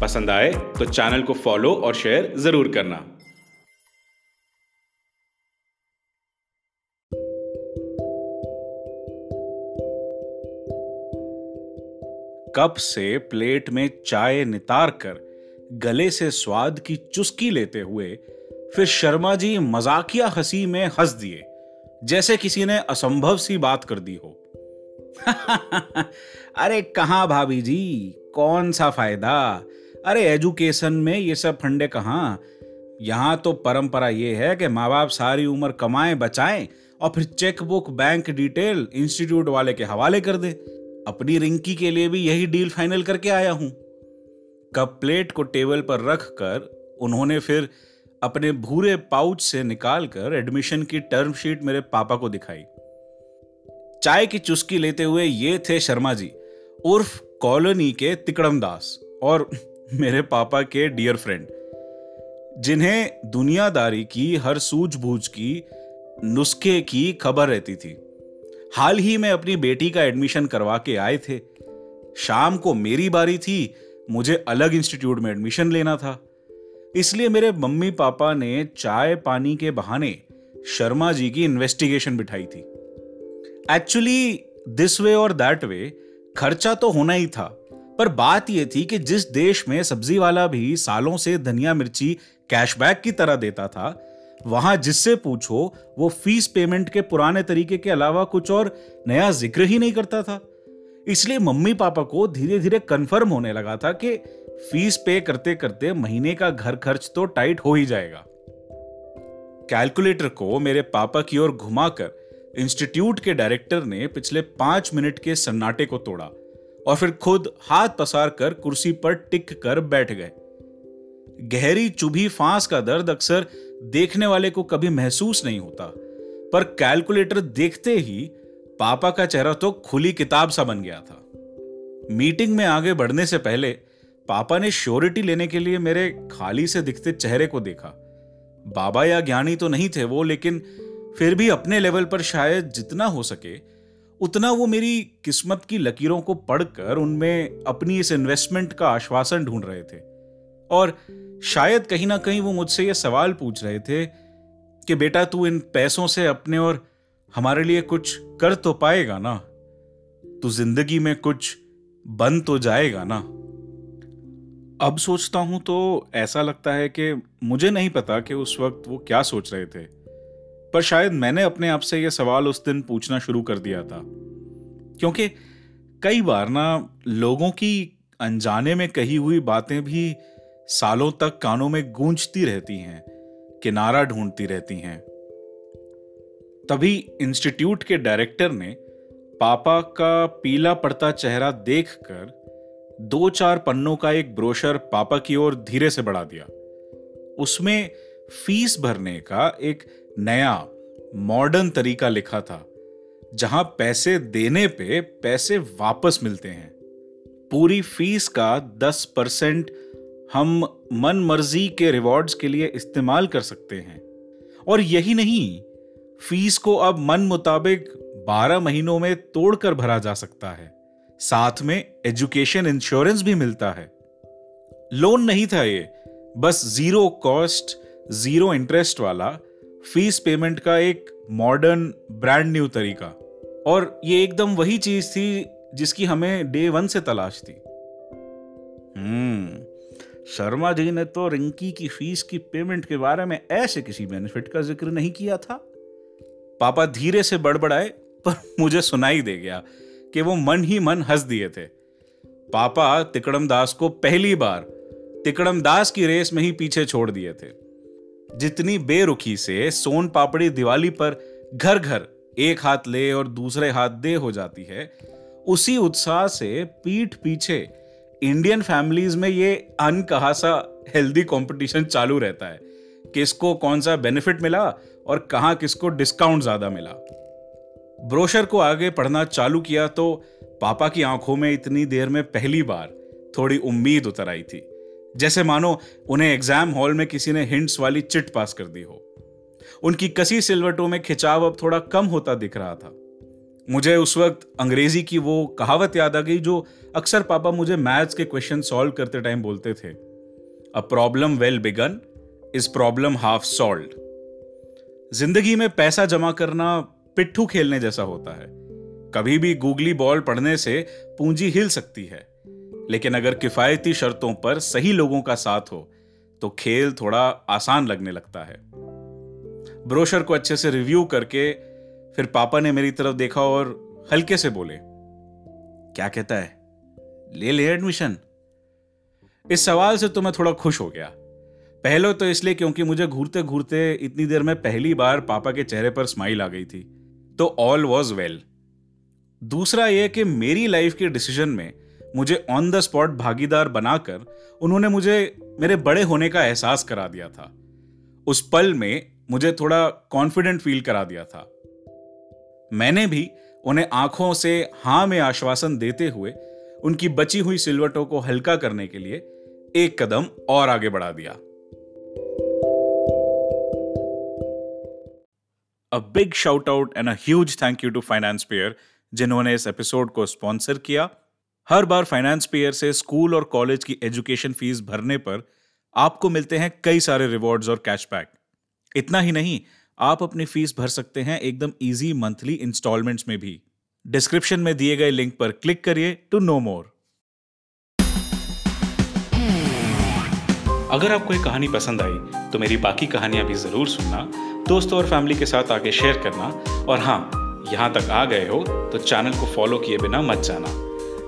पसंद आए तो चैनल को फॉलो और शेयर ज़रूर करना। कप से प्लेट में चाय नितार कर गले से स्वाद की चुस्की लेते हुए फिर शर्मा जी मजाकिया हँसी में हंस दिए, जैसे किसी ने असंभव सी बात कर दी हो। अरे कहा भाभी जी, कौन सा फ़ायदा? अरे एजुकेशन में ये सब फंडे कहाँ? यहाँ तो परंपरा ये है कि माँ बाप सारी उम्र कमाएँ, बचाएँ और फिर चेकबुक बैंक डिटेल इंस्टीट्यूट वाले के हवाले कर दे। अपनी रिंकी के लिए भी यही डील फाइनल करके आया हूँ। कप प्लेट को टेबल पर रख कर उन्होंने फिर अपने भूरे पाउच से निकालकर एडमिशन की टर्म शीट मेरे पापा को दिखाई। चाय की चुस्की लेते हुए ये थे शर्मा जी, उर्फ़ कॉलोनी के तिकड़म दास और मेरे पापा के डियर फ्रेंड जिन्हें दुनियादारी की, हर सूझबूझ की, नुस्खे की खबर रहती थी। हाल ही में अपनी बेटी का एडमिशन करवा के आए थे। शाम को मेरी बारी थी, मुझे अलग इंस्टीट्यूट में एडमिशन लेना था। इसलिए मेरे मम्मी पापा ने चाय पानी के बहाने शर्मा जी की इन्वेस्टिगेशन बिठाई थी। एक्चुअली दिस वे और दैट वे खर्चा तो होना ही था। पर बात यह थी कि जिस देश में सब्ज़ी वाला भी सालों से धनिया मिर्ची कैशबैक की तरह देता था, वहाँ जिससे पूछो, वो फ़ीस पेमेंट के पुराने तरीके के अलावा कुछ और नया ज़िक्र ही नहीं करता था। इसलिए मम्मी पापा को धीरे धीरे कन्फर्म होने लगा था कि फ़ीस पे करते करते महीने का घर खर्च तो टाइट हो ही जाएगा। कैलकुलेटर को मेरे पापा की ओर घुमाकर इंस्टीट्यूट के डायरेक्टर ने पिछले पाँच मिनट के सन्नाटे को तोड़ा। और फिर खुद हाथ पसार कर कुर्सी पर टिक कर बैठ गए। गहरी चुभी फांस का दर्द अक्सर देखने वाले को कभी महसूस नहीं होता, पर कैलकुलेटर देखते ही पापा का चेहरा तो खुली किताब सा बन गया था। मीटिंग में आगे बढ़ने से पहले पापा ने श्योरिटी लेने के लिए मेरे खाली से दिखते चेहरे को देखा। बाबा या ज्ञानी तो नहीं थे वो, लेकिन फिर भी अपने लेवल पर शायद जितना हो सके उतना वो मेरी किस्मत की लकीरों को पढ़कर उनमें अपनी इस इन्वेस्टमेंट का आश्वासन ढूंढ रहे थे। और शायद कहीं ना कहीं वो मुझसे ये सवाल पूछ रहे थे कि, बेटा, तू इन पैसों से अपने और हमारे लिए कुछ कर तो पाएगा ना? तू ज़िंदगी में कुछ बन तो जाएगा ना? अब सोचता हूँ तो ऐसा लगता है कि मुझे नहीं पता कि उस वक्त वो क्या सोच रहे थे। पर शायद मैंने अपने आप से यह सवाल उस दिन पूछना शुरू कर दिया था। क्योंकि कई बार ना लोगों की अनजाने में कही हुई बातें भी सालों तक कानों में गूंजती रहती हैं, किनारा ढूंढती रहती हैं। तभी इंस्टीट्यूट के डायरेक्टर ने पापा का पीला पड़ता चेहरा देखकर दो चार पन्नों का एक ब्रोशर पापा की ओर धीरे से बढ़ा दिया। उसमें फ़ीस भरने का एक नया मॉडर्न तरीका लिखा था, जहाँ पैसे देने पे पैसे वापस मिलते हैं। पूरी फ़ीस का 10 परसेंट हम मन मर्ज़ी के रिवॉर्ड्स के लिए इस्तेमाल कर सकते हैं। और यही नहीं फ़ीस को अब मन मुताबिक 12 महीनों में तोड़कर भरा जा सकता है। साथ में एजुकेशन इंश्योरेंस भी मिलता है। लोन नहीं था ये, बस ज़ीरो कॉस्ट ज़ीरो इंटरेस्ट वाला फ़ीस पेमेंट का एक मॉडर्न ब्रांड न्यू तरीका। और ये एकदम वही चीज़ थी जिसकी हमें डे वन से तलाश थी। हम्म शर्मा जी ने तो रिंकी की फ़ीस की पेमेंट के बारे में ऐसे किसी बेनिफिट का ज़िक्र नहीं किया था। पापा धीरे से बड़बड़ाए, पर मुझे सुनाई दे गया कि वो मन ही मन हंस दिए थे। पापा तिकड़म दास को पहली बार, तिकड़म दास की रेस में ही पीछे छोड़ दिए थे। जितनी बेरुखी से सोन पापड़ी दिवाली पर घर घर एक हाथ ले और दूसरे हाथ दे हो जाती है, उसी उत्साह से पीठ पीछे इंडियन फैमिलीज़ में ये अनकहा सा हेल्दी कंपटीशन चालू रहता है। किसको कौन सा बेनिफिट मिला और कहा किसको डिस्काउंट ज़्यादा मिला। ब्रोशर को आगे पढ़ना चालू किया तो पापा की आँखों में इतनी देर में पहली बार थोड़ी उम्मीद उतर आई थी। जैसे मानो उन्हें एग्ज़ाम हॉल में किसी ने हिंट्स वाली चिट पास कर दी हो। उनकी कसी सिलवटों में खिंचाव अब थोड़ा कम होता दिख रहा था। मुझे उस वक्त अंग्रेज़ी की वो कहावत याद आ गई जो अक्सर पापा मुझे मैथ्स के क्वेश्चन सॉल्व करते टाइम बोलते थे। A problem well begun is problem half solved ज़िंदगी में पैसा जमा करना पिट्ठू खेलने जैसा होता है। कभी भी गूगली बॉल पढ़ने से पूंजी हिल सकती है। लेकिन अगर किफायती शर्तों पर सही लोगों का साथ हो तो खेल थोड़ा आसान लगने लगता है। ब्रोशर को अच्छे से रिव्यू करके फिर पापा ने मेरी तरफ़ देखा और हल्के से बोले, क्या कहता है? ले ले एडमिशन। इस सवाल से तो मैं थोड़ा खुश हो गया। पहले तो इसलिए क्योंकि मुझे घूरते घूरते इतनी देर में पहली बार पापा के चेहरे पर स्माइल आ गई थी तो ऑल वॉज़ वेल दूसरा यह कि मेरी लाइफ के डिसीज़न में मुझे ऑन द स्पॉट भागीदार बनाकर उन्होंने मुझे, मेरे बड़े होने का एहसास करा दिया था। उस पल में मुझे थोड़ा कॉन्फिडेंट फील करा दिया था। मैंने भी उन्हें आँखों से हाँ में आश्वासन देते हुए उनकी बची हुई सिलवटों को हल्का करने के लिए एक कदम और आगे बढ़ा दिया। A big shout out and a huge thank you to Finance Peer जिन्होंने इस एपिसोड को स्पॉन्सर किया। हर बार फाइनेंस पेयर से स्कूल और कॉलेज की एजुकेशन फ़ीस भरने पर आपको मिलते हैं कई सारे रिवॉर्ड्स और कैशबैक इतना ही नहीं, आप अपनी फ़ीस भर सकते हैं एकदम इजी मंथली इंस्टॉलमेंट्स में भी। डिस्क्रिप्शन में दिए गए लिंक पर क्लिक करिए टू नो मोर अगर आपको ये कहानी पसंद आई तो मेरी बाकी कहानियाँ भी ज़रूर सुनना, दोस्तों और फैमिली के साथ आके शेयर करना, और हाँ यहाँ तक आ गए हो तो चैनल को फॉलो किए बिना मत जाना।